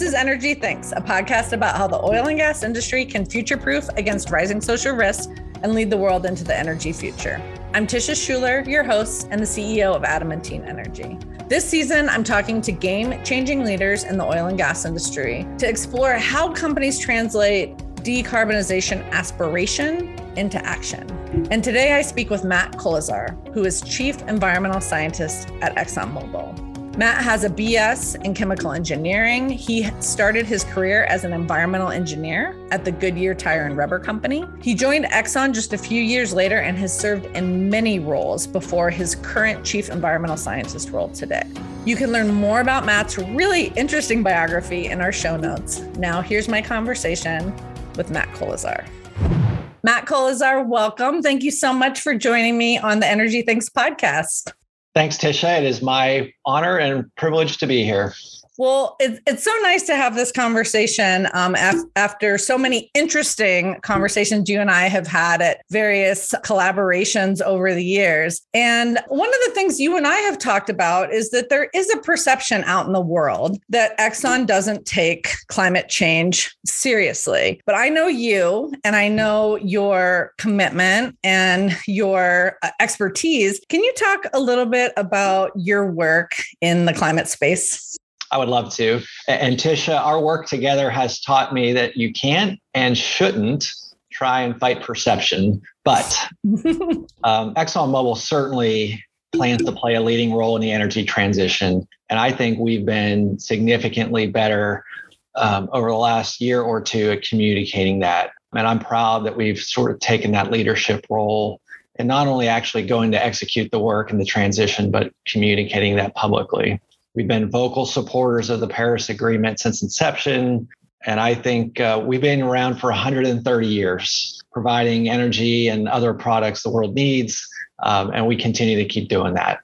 This is Energy Thinks, a podcast about how the oil and gas industry can future proof against rising social risks and lead the world into the energy future. I'm Tisha Schuller, your host and the CEO of Adamantine Energy. This season, I'm talking to game changing leaders in the oil and gas industry to explore how companies translate decarbonization aspiration into action. And today I speak with Matt Kolesar, who is Chief Environmental Scientist at ExxonMobil. Matt has a BS in chemical engineering. He started his career as an environmental engineer at the Goodyear Tire and Rubber Company. He joined Exxon just a few years later and has served in many roles before his current chief environmental scientist role today. You can learn more about Matt's really interesting biography in our show notes. Now, here's my conversation with Matt Kolesar. Matt Kolesar, welcome. Thank you so much for joining me on the Energy Thinks podcast. Thanks, Tisha. It is my honor and privilege to be here. Well, it's, it's so nice to have this conversation um, af- after so many interesting conversations you and I have had at various collaborations over the years. And one of the things you and I have talked about is that there is a perception out in the world that Exxon doesn't take climate change seriously. But I know you and I know your commitment and your uh, expertise. Can you talk a little bit about your work in the climate space? I would love to. And Tisha, our work together has taught me that you can't and shouldn't try and fight perception. But um, ExxonMobil certainly plans to play a leading role in the energy transition. And I think we've been significantly better um, over the last year or two at communicating that. And I'm proud that we've sort of taken that leadership role and not only actually going to execute the work and the transition, but communicating that publicly. We've been vocal supporters of the Paris Agreement since inception. And I think uh, we've been around for 130 years, providing energy and other products the world needs. Um, and we continue to keep doing that.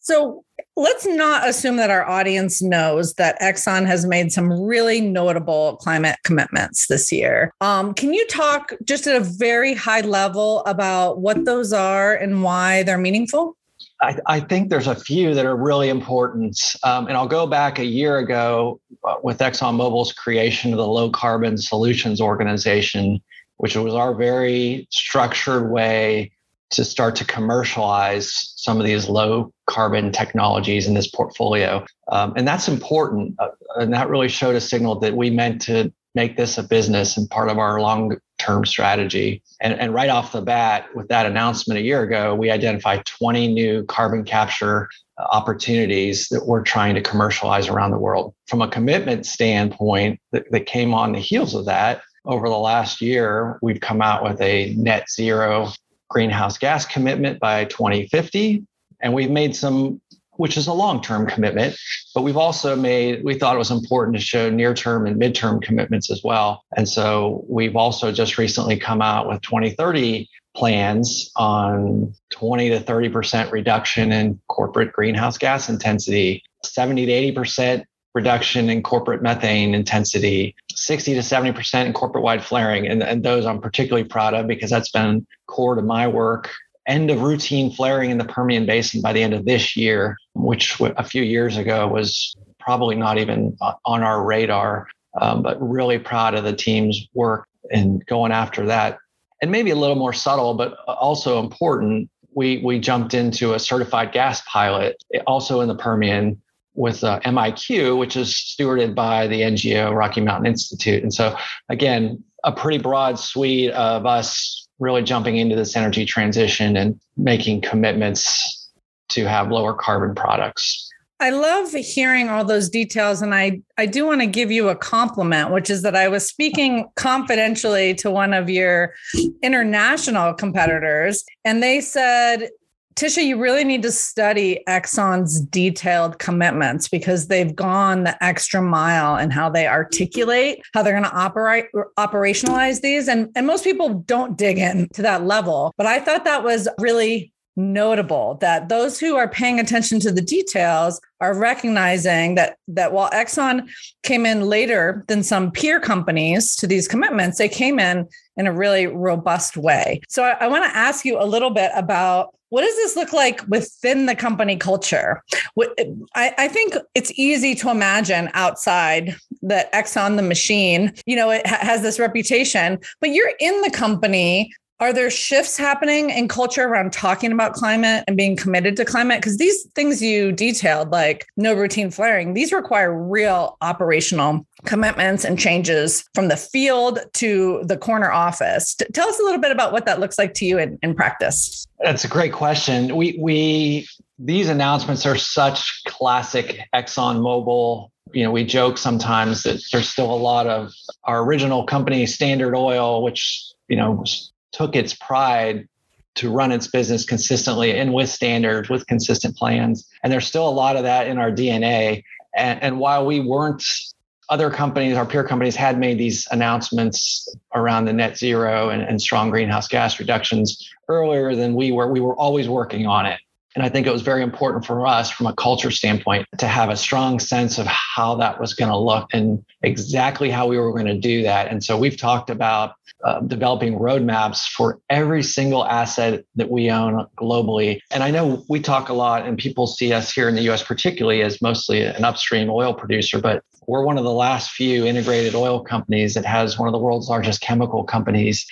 So let's not assume that our audience knows that Exxon has made some really notable climate commitments this year. Um, can you talk just at a very high level about what those are and why they're meaningful? I, I, think there's a few that are really important. Um, and I'll go back a year ago uh, with ExxonMobil's creation of the Low Carbon Solutions Organization, which was our very structured way to start to commercialize some of these low carbon technologies in this portfolio. Um, and that's important. Uh, and that really showed a signal that we meant to make this a business and part of our long term strategy. And, and right off the bat, with that announcement a year ago, we identified 20 new carbon capture uh, opportunities that we're trying to commercialize around the world. From a commitment standpoint that, that came on the heels of that, over the last year, we've come out with a net zero greenhouse gas commitment by 2050. And we've made some which is a long-term commitment. But we've also made, we thought it was important to show near-term and mid-term commitments as well. And so we've also just recently come out with 2030 plans on 20 to 30% reduction in corporate greenhouse gas intensity, 70 to 80% reduction in corporate methane intensity, 60 to 70% in corporate wide flaring. And, and those I'm particularly proud of because that's been core to my work end of routine flaring in the Permian Basin by the end of this year, which a few years ago was probably not even on our radar. Um, but really proud of the team's work in going after that. And maybe a little more subtle, but also important. We we jumped into a certified gas pilot, also in the Permian, with uh, MiQ, which is stewarded by the NGO Rocky Mountain Institute. And so, again, a pretty broad suite of us really jumping into this energy transition and making commitments to have lower carbon products. I love hearing all those details. And I, I do want to give you a compliment, which is that I was speaking confidentially to one of your international competitors, and they said Tisha, you really need to study Exxon's detailed commitments because they've gone the extra mile in how they articulate how they're going to operate operationalize these. And, and most people don't dig in to that level. But I thought that was really notable that those who are paying attention to the details are recognizing that that while Exxon came in later than some peer companies to these commitments, they came in in a really robust way. So I, I want to ask you a little bit about what does this look like within the company culture? I, I think it's easy to imagine outside that Exxon, the machine, you know, it has this reputation, but you're in the company are there shifts happening in culture around talking about climate and being committed to climate? Because these things you detailed, like no routine flaring, these require real operational commitments and changes from the field to the corner office. Tell us a little bit about what that looks like to you in, in practice. That's a great question. We we these announcements are such classic ExxonMobil you know, we joke sometimes that there's still a lot of our original company, Standard Oil, which, you know, took its pride to run its business consistently and with standards, with consistent plans. And there's still a lot of that in our DNA. And, and while we weren't, other companies, our peer companies had made these announcements around the net zero and, and strong greenhouse gas reductions earlier than we were. We were always working on it. And I think it was very important for us from a culture standpoint to have a strong sense of how that was going to look and exactly how we were going to do that. And so we've talked about uh, developing roadmaps for every single asset that we own globally. And I know we talk a lot, and people see us here in the US, particularly as mostly an upstream oil producer, but we're one of the last few integrated oil companies that has one of the world's largest chemical companies,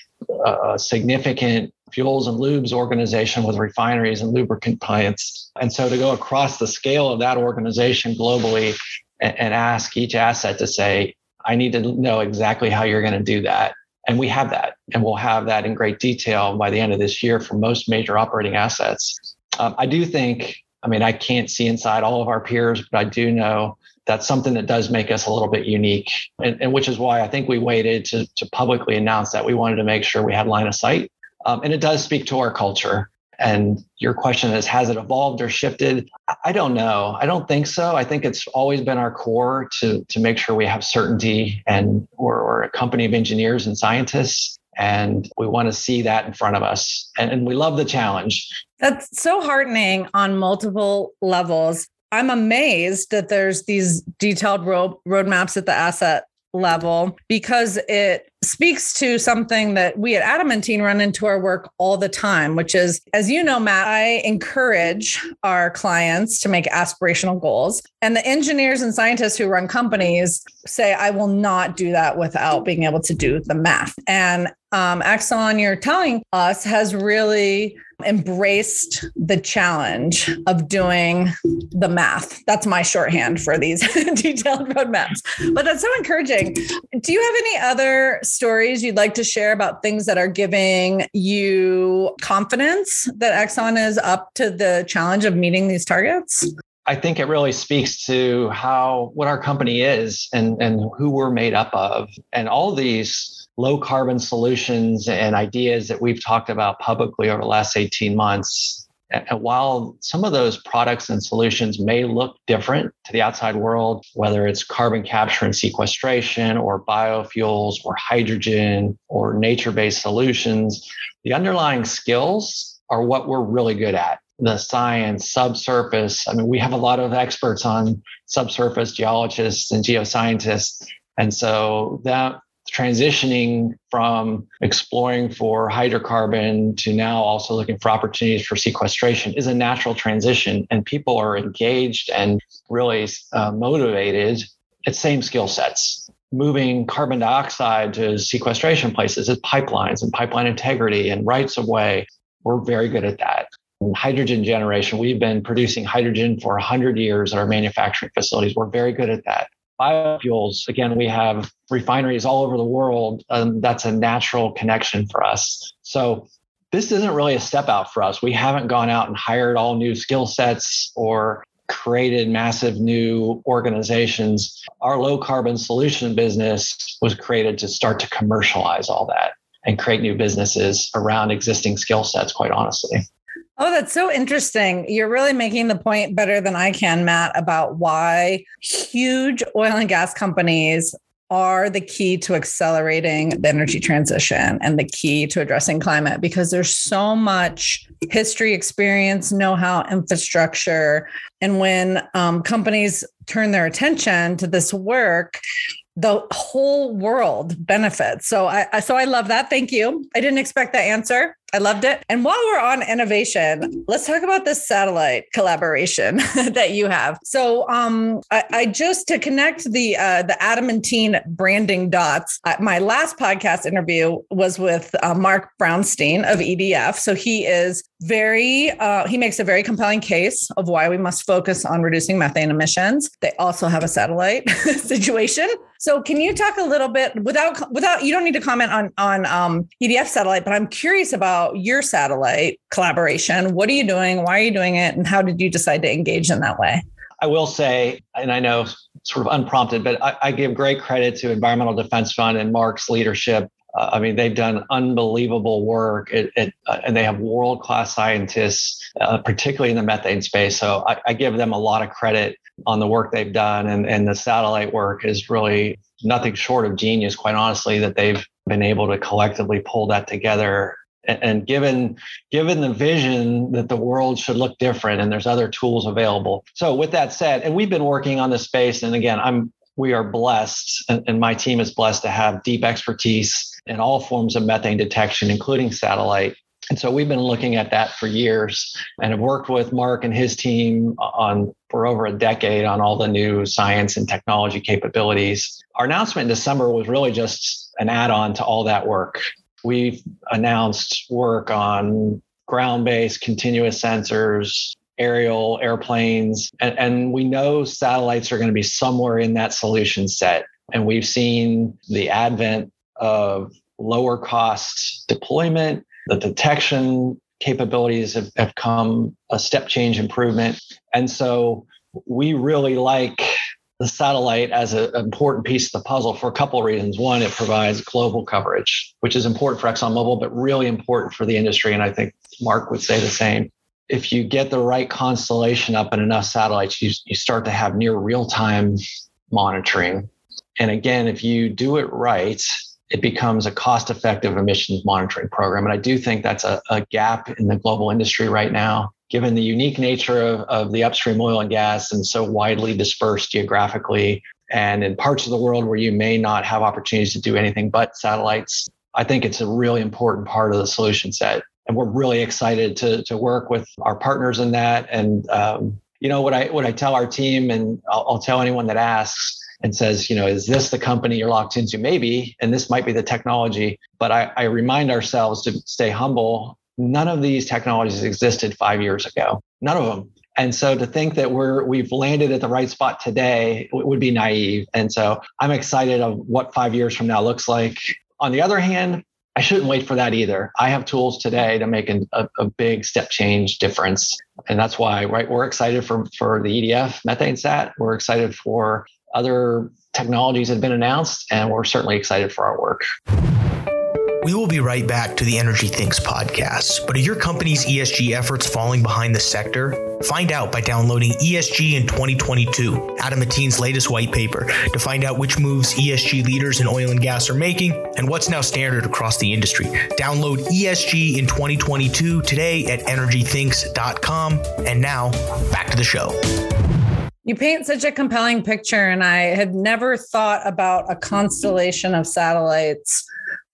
a significant fuels and lubes organization with refineries and lubricant plants. And so to go across the scale of that organization globally and, and ask each asset to say, I need to know exactly how you're going to do that. And we have that, and we'll have that in great detail by the end of this year for most major operating assets. Um, I do think, I mean, I can't see inside all of our peers, but I do know that's something that does make us a little bit unique, and, and which is why I think we waited to, to publicly announce that we wanted to make sure we had line of sight um, and it does speak to our culture. And your question is, has it evolved or shifted? I don't know. I don't think so. I think it's always been our core to, to make sure we have certainty and we're, we're a company of engineers and scientists. And we want to see that in front of us. And, and we love the challenge. That's so heartening on multiple levels. I'm amazed that there's these detailed road roadmaps at the asset level because it speaks to something that we at Adamantine run into our work all the time, which is, as you know, Matt, I encourage our clients to make aspirational goals. And the engineers and scientists who run companies say, I will not do that without being able to do the math. And um, you're telling us, has really embraced the challenge of doing the math. That's my shorthand for these detailed roadmaps. But that's so encouraging. Do you have any other stories you'd like to share about things that are giving you confidence that Exxon is up to the challenge of meeting these targets? I think it really speaks to how what our company is and, and who we're made up of. And all these low carbon solutions and ideas that we've talked about publicly over the last 18 months. And while some of those products and solutions may look different to the outside world, whether it's carbon capture and sequestration or biofuels or hydrogen or nature based solutions, the underlying skills are what we're really good at the science, subsurface. I mean, we have a lot of experts on subsurface geologists and geoscientists. And so that transitioning from exploring for hydrocarbon to now also looking for opportunities for sequestration is a natural transition and people are engaged and really uh, motivated at same skill sets moving carbon dioxide to sequestration places is pipelines and pipeline integrity and rights of way we're very good at that hydrogen generation. We've been producing hydrogen for 100 years at our manufacturing facilities. We're very good at that. Biofuels again we have refineries all over the world that's a natural connection for us. So this isn't really a step out for us. We haven't gone out and hired all new skill sets or created massive new organizations. Our low carbon solution business was created to start to commercialize all that and create new businesses around existing skill sets quite honestly Oh, that's so interesting. You're really making the point better than I can, Matt, about why huge oil and gas companies are the key to accelerating the energy transition and the key to addressing climate because there's so much history, experience, know how, infrastructure. And when um, companies turn their attention to this work, the whole world benefits. So I so I love that. Thank you. I didn't expect that answer. I loved it. And while we're on innovation, let's talk about this satellite collaboration that you have. So, um, I, I, just to connect the uh, the Adamantine branding dots. Uh, my last podcast interview was with uh, Mark Brownstein of EDF. So he is very uh, he makes a very compelling case of why we must focus on reducing methane emissions. They also have a satellite situation. So, can you talk a little bit without without you don't need to comment on on um, EDF satellite, but I'm curious about your satellite collaboration. What are you doing? Why are you doing it? And how did you decide to engage in that way? I will say, and I know sort of unprompted, but I, I give great credit to Environmental Defense Fund and Mark's leadership. Uh, I mean, they've done unbelievable work, uh, and they have world class scientists, uh, particularly in the methane space. So I, I, give them a lot of credit on the work they've done, and, and the satellite work is really nothing short of genius, quite honestly, that they've been able to collectively pull that together and given given the vision that the world should look different and there's other tools available so with that said and we've been working on this space and again i'm we are blessed and, and my team is blessed to have deep expertise in all forms of methane detection including satellite and so we've been looking at that for years and have worked with Mark and his team on for over a decade on all the new science and technology capabilities. Our announcement in December was really just an add-on to all that work. We've announced work on ground based continuous sensors, aerial airplanes, and, and we know satellites are going to be somewhere in that solution set. And we've seen the advent of lower cost deployment, the detection capabilities have, have come a step change improvement. And so we really like the satellite as an important piece of the puzzle for a couple of reasons. One, it provides global coverage, which is important for ExxonMobil, but really important for the industry. And I think Mark would say the same. If you get the right constellation up and enough satellites, you, you start to have near real time monitoring. And again, if you do it right, it becomes a cost effective emissions monitoring program. And I do think that's a, a gap in the global industry right now given the unique nature of, of the upstream oil and gas and so widely dispersed geographically and in parts of the world where you may not have opportunities to do anything but satellites, I think it's a really important part of the solution set. And we're really excited to, to work with our partners in that. And, um, you know, what I, what I tell our team, and I'll, I'll tell anyone that asks, and says, you know, is this the company you're locked into? Maybe, and this might be the technology. But I, I remind ourselves to stay humble none of these technologies existed five years ago. None of them. And so to think that we're we've landed at the right spot today would be naive. And so I'm excited of what five years from now looks like. On the other hand, I shouldn't wait for that either. I have tools today to make a, a big step change difference. And that's why right, we're excited for, for the EDF MethaneSAT. We're excited for other technologies that have been announced, and we're certainly excited for our work. We will be right back to the Energy Thinks podcast. But are your company's ESG efforts falling behind the sector? Find out by downloading ESG in 2022, Adamantine's latest white paper, to find out which moves ESG leaders in oil and gas are making and what's now standard across the industry. Download ESG in 2022 today at energythinks.com. And now, back to the show. You paint such a compelling picture, and I had never thought about a constellation of satellites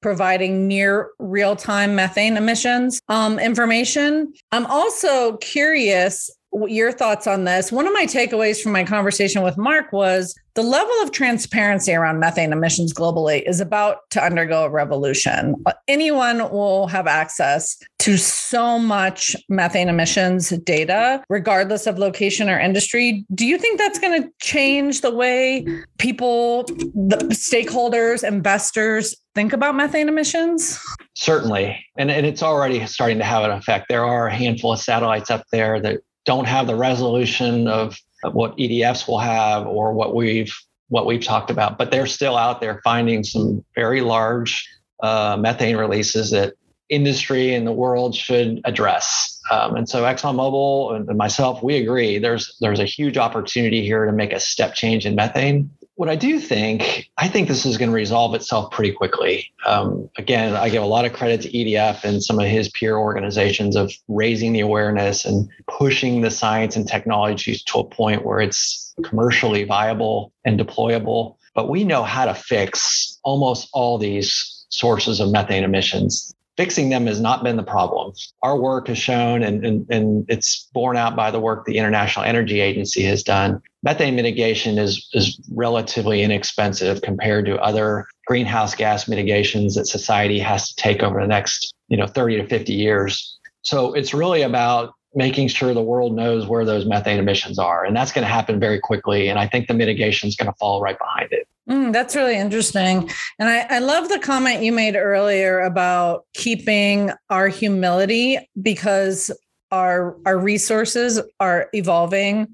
providing near real time methane emissions um, information. I'm also curious your thoughts on this. One of my takeaways from my conversation with Mark was the level of transparency around methane emissions globally is about to undergo a revolution. Uh, anyone will have access to so much methane emissions data, regardless of location or industry. Do you think that's going to change the way people, the stakeholders, investors think about methane emissions? Certainly. And, and it's already starting to have an effect. There are a handful of satellites up there that don't have the resolution of, of what EDFs will have or what we've what we've talked about, but they're still out there finding some very large uh, methane releases that industry and the world should address. Um, and so ExxonMobil and myself, we agree there's there's a huge opportunity here to make a step change in methane what I do think, I think this is going to resolve itself pretty quickly. Um, again, I give a lot of credit to EDF and some of his peer organizations of raising the awareness and pushing the science and technologies to a point where it's commercially viable and deployable. But we know how to fix almost all these sources of methane emissions. Fixing them has not been the problem. Our work has shown, and, and, and it's borne out by the work the International Energy Agency has done. Methane mitigation is, is relatively inexpensive compared to other greenhouse gas mitigations that society has to take over the next you know 30 to 50 years. So it's really about making sure the world knows where those methane emissions are. And that's going to happen very quickly. And I think the mitigation is going to fall right behind it. Mm, that's really interesting. And I, I love the comment you made earlier about keeping our humility because our our resources are evolving.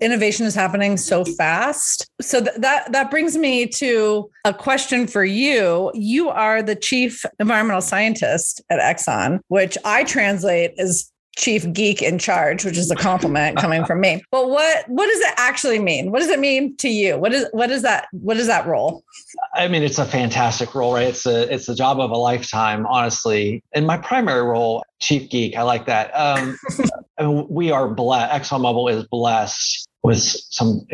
Innovation is happening so fast. So th- that that brings me to a question for you. You are the chief environmental scientist at exxon which i translate as chief geek in charge, which is a compliment coming from me. But what what does it actually mean? What does it mean to you? What is what is that what is that role? I mean, it's a fantastic role, right? It's a it's the job of a lifetime, honestly. And my primary role, chief geek, I like that. Um, we are blessed. ExxonMobil is blessed with some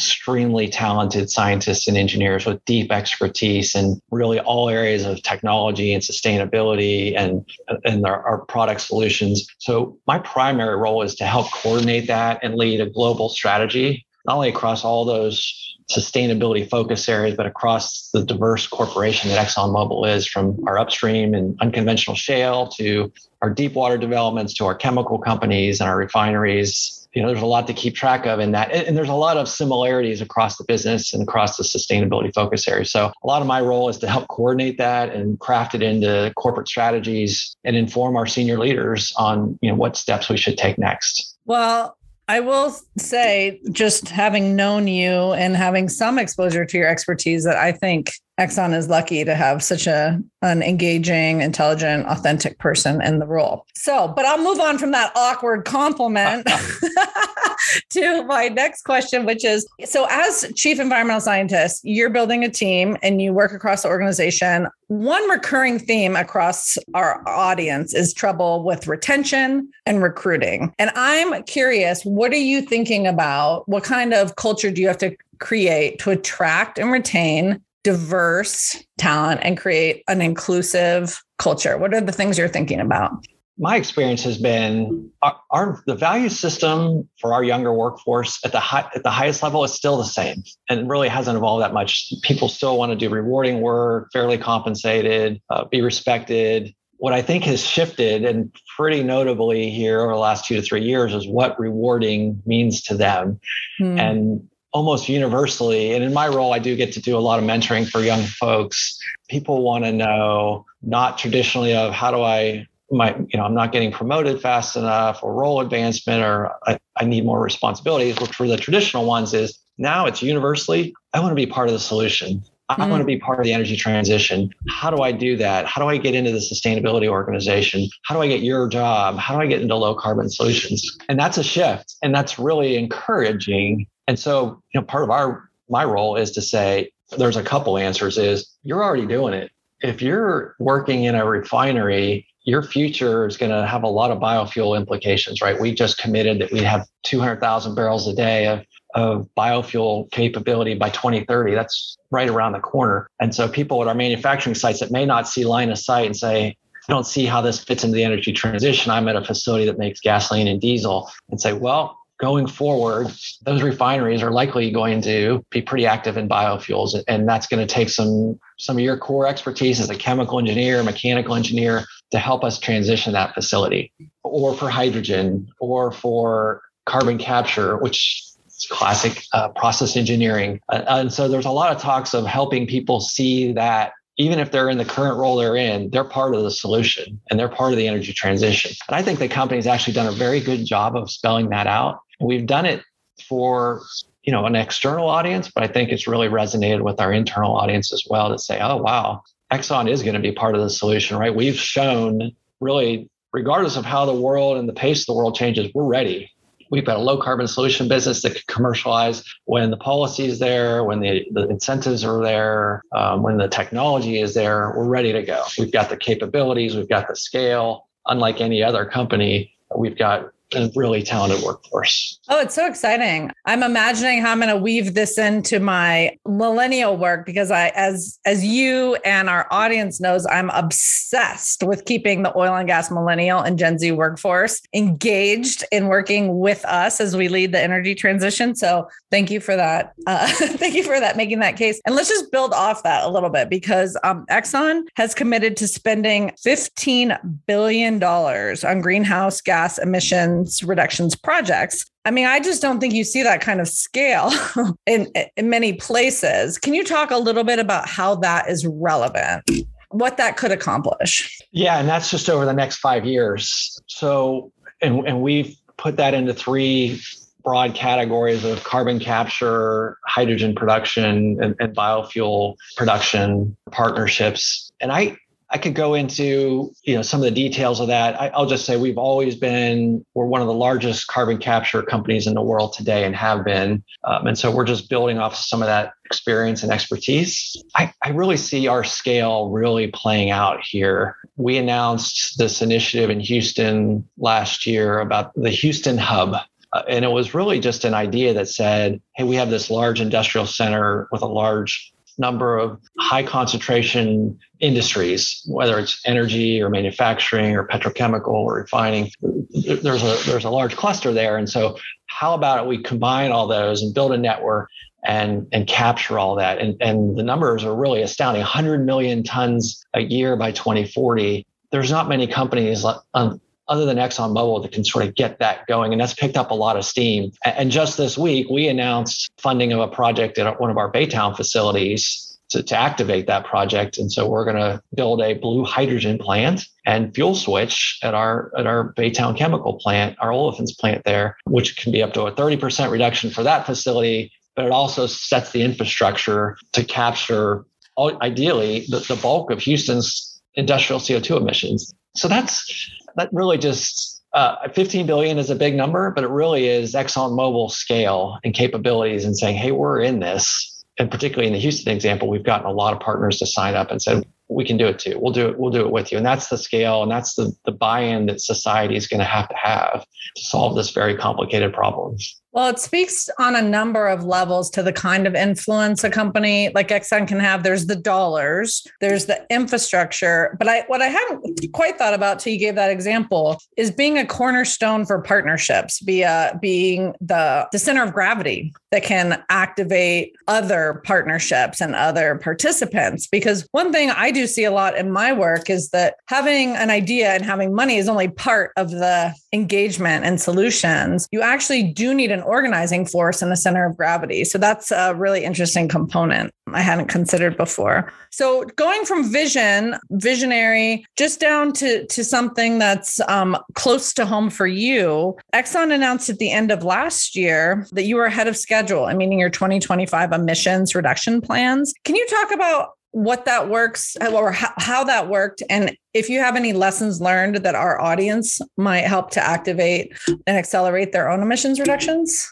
extremely talented scientists and engineers with deep expertise in really all areas of technology and sustainability and, and our, our product solutions. So my primary role is to help coordinate that and lead a global strategy, not only across all those sustainability focus areas, but across the diverse corporation that ExxonMobil is from our upstream and unconventional shale to our deep water developments to our chemical companies and our refineries you know there's a lot to keep track of in that and there's a lot of similarities across the business and across the sustainability focus area. So a lot of my role is to help coordinate that and craft it into corporate strategies and inform our senior leaders on you know what steps we should take next. Well I will say, just having known you and having some exposure to your expertise, that I think Exxon is lucky to have such a an engaging, intelligent, authentic person in the role. So, but I'll move on from that awkward compliment to my next question, which is so as chief environmental scientist, you're building a team and you work across the organization. One recurring theme across our audience is trouble with retention and recruiting. And I'm curious, what are you thinking about? What kind of culture do you have to create to attract and retain diverse talent and create an inclusive culture? What are the things you're thinking about? My experience has been our, our, the value system for our younger workforce at the high, at the highest level is still the same and really hasn't evolved that much. People still want to do rewarding work, fairly compensated, uh, be respected. What I think has shifted and pretty notably here over the last two to three years is what rewarding means to them. Hmm. And almost universally, and in my role, I do get to do a lot of mentoring for young folks. People want to know not traditionally of how do I my you know i'm not getting promoted fast enough or role advancement or I, I need more responsibilities which for the traditional ones is now it's universally i want to be part of the solution I mm-hmm. want to be part of the energy transition. How do I do that? How do I get into the sustainability organization? How do I get your job? How do I get into low carbon solutions? And that's a shift. And that's really encouraging and so, you know, part of our my role is to say there's a couple answers is you're already doing it. If you're working in a refinery, your future is going to have a lot of biofuel implications, right? We just committed that we have 200,000 barrels a day of, of biofuel capability by 2030. That's right around the corner. And so people at our manufacturing sites that may not see line of sight and say, I don't see how this fits into the energy transition. I'm at a facility that makes gasoline and diesel and say, well, going forward, those refineries are likely going to be pretty active in biofuels, and that's going to take some some of your core expertise as a chemical engineer, mechanical engineer, to help us transition that facility, or for hydrogen, or for carbon capture, which is classic uh, process engineering. Uh, and so there's a lot of talks of helping people see that even if they're in the current role they're in, they're part of the solution and they're part of the energy transition. And I think the company's actually done a very good job of spelling that out. We've done it for you know an external audience, but I think it's really resonated with our internal audience as well to say, oh wow, Exxon is going to be part of the solution, right? We've shown really, regardless of how the world and the pace of the world changes, we're ready. We've got a low carbon solution business that can commercialize when the policy is there, when the, the incentives are there, um, when the technology is there, we're ready to go. We've got the capabilities, we've got the scale. Unlike any other company, we've got and really talented workforce. Oh, it's so exciting. I'm imagining how I'm going to weave this into my millennial work because I as as you and our audience knows, I'm obsessed with keeping the oil and gas millennial and Gen Z workforce engaged in working with us as we lead the energy transition. So, thank you for that. Uh, thank you for that making that case. And let's just build off that a little bit because um, Exxon has committed to spending 15 billion dollars on greenhouse gas emissions reductions projects. I mean, I just don't think you see that kind of scale in, in many places. Can you talk a little bit about how that is relevant? What that could accomplish? Yeah, and that's just over the next five years. So, and, and we've put that into three broad categories of carbon capture, hydrogen production, and, and biofuel production partnerships. And I, I could go into you know some of the details of that. I, will just say we've always been we're one of the largest carbon capture companies in the world today and have been, um, and so we're just building off some of that experience and expertise. I, I really see our scale really playing out here. We announced this initiative in Houston last year about the Houston Hub. Uh, and it was really just an idea that said, hey, we have this large industrial center with a large number of high concentration industries, whether it's energy or manufacturing or petrochemical or refining. There's a there's a large cluster there, and so how about we combine all those and build a network and and capture all that? And and the numbers are really astounding: 100 million tons a year by 2040. There's not many companies um, other than ExxonMobil that can sort of get that going. And that's picked up a lot of steam. And just this week, we announced funding of a project at one of our Baytown facilities to, to activate that project. And so we're going to build a blue hydrogen plant and fuel switch at our at our Baytown chemical plant, our olefins plant there, which can be up to a 30% reduction for that facility. But it also sets the infrastructure to capture, ideally, the, the bulk of Houston's industrial CO2 emissions. So that's that really just uh, 15 billion is a big number, but it really is ExxonMobil scale and capabilities and saying, hey, we're in this. And particularly in the Houston example, we've gotten a lot of partners to sign up and said, we can do it too. We'll do it. We'll do it with you. And that's the scale and that's the, the buy-in that society is going to have to have to solve this very complicated problem. Well, it speaks on a number of levels to the kind of influence a company like Exxon can have. There's the dollars, there's the infrastructure, but I what I hadn't quite thought about till you gave that example is being a cornerstone for partnerships, via being the the center of gravity that can activate other partnerships and other participants. Because one thing I do see a lot in my work is that having an idea and having money is only part of the engagement and solutions. You actually do need an an organizing force and a center of gravity. So that's a really interesting component I hadn't considered before. So going from vision, visionary, just down to, to something that's um, close to home for you, Exxon announced at the end of last year that you were ahead of schedule, meaning your 2025 emissions reduction plans. Can you talk about what that works uh, or how, how that worked and if you have any lessons learned that our audience might help to activate and accelerate their own emissions reductions?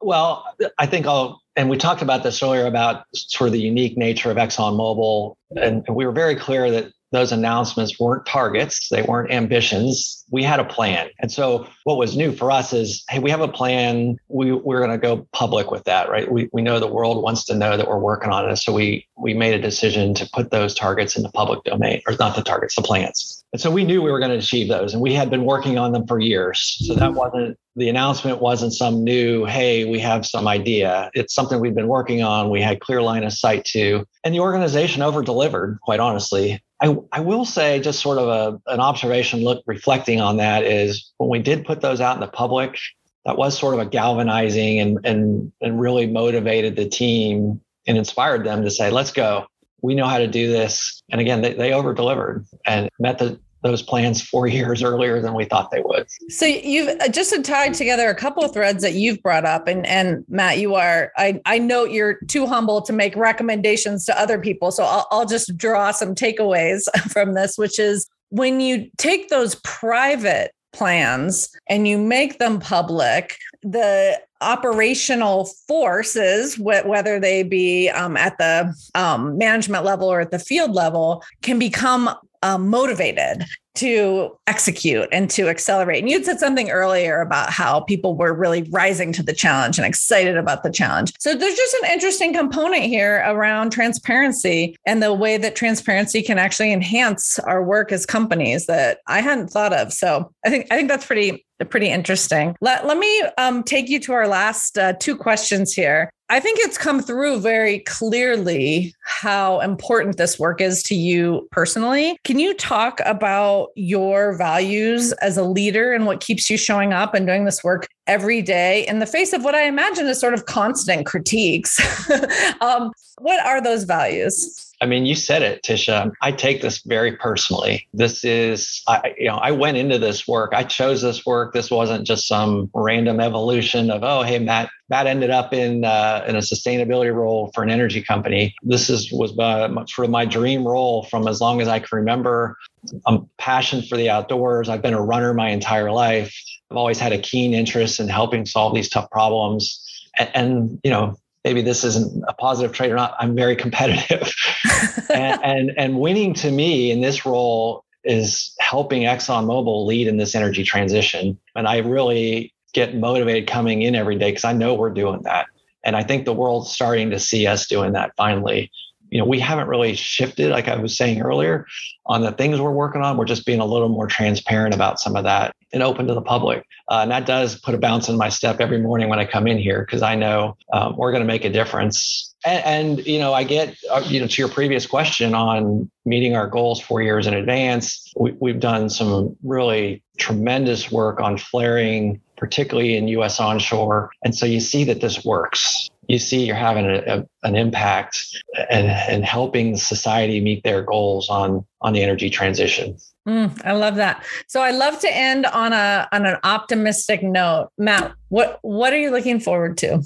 Well i think i'll and we talked about this earlier about sort of the unique nature of exxonmobil and we were very clear that those announcements weren't targets, they weren't ambitions. We had a plan. And so what was new for us is, hey, we have a plan. We, we're going to go public with that, right? We, we know the world wants to know that we're working on it. So we, we made a decision to put those targets in the public domain, or not the targets, the plans. And so we knew we were going to achieve those and we had been working on them for years. So that wasn't the announcement wasn't some new, hey, we have some idea. It's something we've been working on. We had clear line of sight to. And the organization over delivered, quite honestly. I, I will say, just sort of a, an observation look reflecting on that is when we did put those out in the public, that was sort of a galvanizing and, and, and really motivated the team and inspired them to say, let's go. We know how to do this. And again, they, they over delivered and met the, those plans four years earlier than we thought they would. So you've uh, just tied together a couple of threads that you've brought up, and and Matt, you are I I know you're too humble to make recommendations to other people, so I'll, I'll just draw some takeaways from this, which is when you take those private plans and you make them public, the operational forces, whether they be um, at the um, management level or at the field level, can become um, motivated to execute and to accelerate. And you'd said something earlier about how people were really rising to the challenge and excited about the challenge. So there's just an interesting component here around transparency and the way that transparency can actually enhance our work as companies that I hadn't thought of. So I think I think that's pretty pretty interesting. Let, let me um, take you to our last uh, two questions here. I think it's come through very clearly how important this work is to you personally. Can you talk about your values as a leader and what keeps you showing up and doing this work every day in the face of what I imagine is sort of constant critiques? um, what are those values? I mean, you said it, Tisha. I take this very personally. This is, I, you know, I went into this work. I chose this work. This wasn't just some random evolution of, oh, hey, Matt, Matt ended up in uh, in a sustainability role for an energy company. This is was uh, sort of my dream role from as long as I can remember. I'm passionate for the outdoors. I've been a runner my entire life. I've always had a keen interest in helping solve these tough problems. and, and you know, maybe this isn't a positive trait or not. I'm very competitive, and, and and winning to me in this role is helping ExxonMobil lead in this energy transition. And I really get motivated coming in every day because I know we're doing that. And I think the world's starting to see us doing that finally. You know, we haven't really shifted, like I was saying earlier, on the things we're working on. We're just being a little more transparent about some of that and open to the public. Uh, and that does put a bounce in my step every morning when I come in here because I know um, we're going to make a difference. And, and, you know, I get, uh, you know, to your previous question on meeting our goals four years in advance, we, we've done some really tremendous work on flaring, particularly in US onshore. And so you see that this works. You see you're having a, a, an impact and, and helping society meet their goals on, on the energy transition. Mm, I love that. So I love to end on a on an optimistic note. Matt, what what are you looking forward to?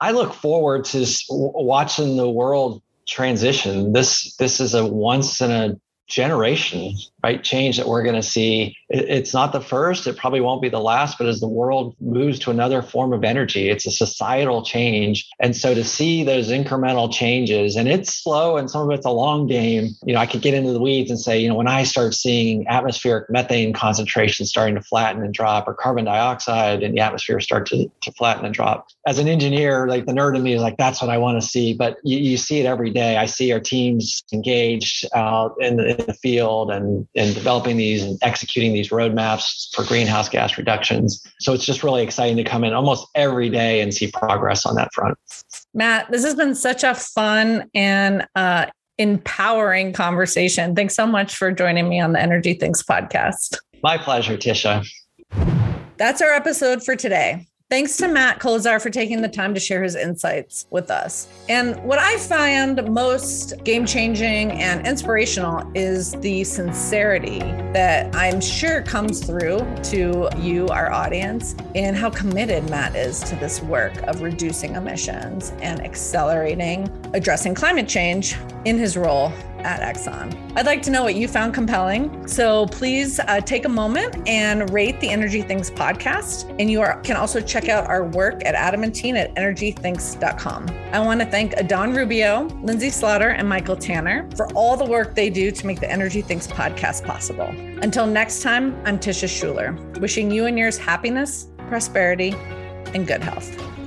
I look forward to watching the world transition. This this is a once in a generation right change that we're going to see it's not the first it probably won't be the last but as the world moves to another form of energy it's a societal change. And so to see those incremental changes and it's slow and some of it's a long game. You know i could get into the weeds and say you know when i start seeing atmospheric methane concentrations starting to flatten and drop or carbon dioxide in the atmosphere start to, to flatten and drop as an engineer like the nerd in me is like that's what i want to see. But you, you see it every day. I see our teams engaged out in the, the field and and developing these and executing these roadmaps for greenhouse gas reductions. So it's just really exciting to come in almost every day and see progress on that front. Matt, this has been such a fun and uh, empowering conversation. Thanks so much for joining me on the Energy Thinks podcast. My pleasure, Tisha. That's our episode for today. Thanks to Matt Kolesar for taking the time to share his insights with us. And what I find most game changing and inspirational is the sincerity that I'm sure comes through to you, our audience, and how committed Matt is to this work of reducing emissions and accelerating addressing climate change in his role at Exxon. I'd like to know what you found compelling. So please uh, take a moment and rate the Energy Thinks podcast. And you are, can also check out our work at adamantine at energythinks.com. I want to thank Adán Rubio, Lindsey Slaughter, and Michael Tanner for all the work they do to make the Energy Thinks podcast possible. Until next time, I'm Tisha Schuller, wishing you and yours happiness, prosperity, and good health.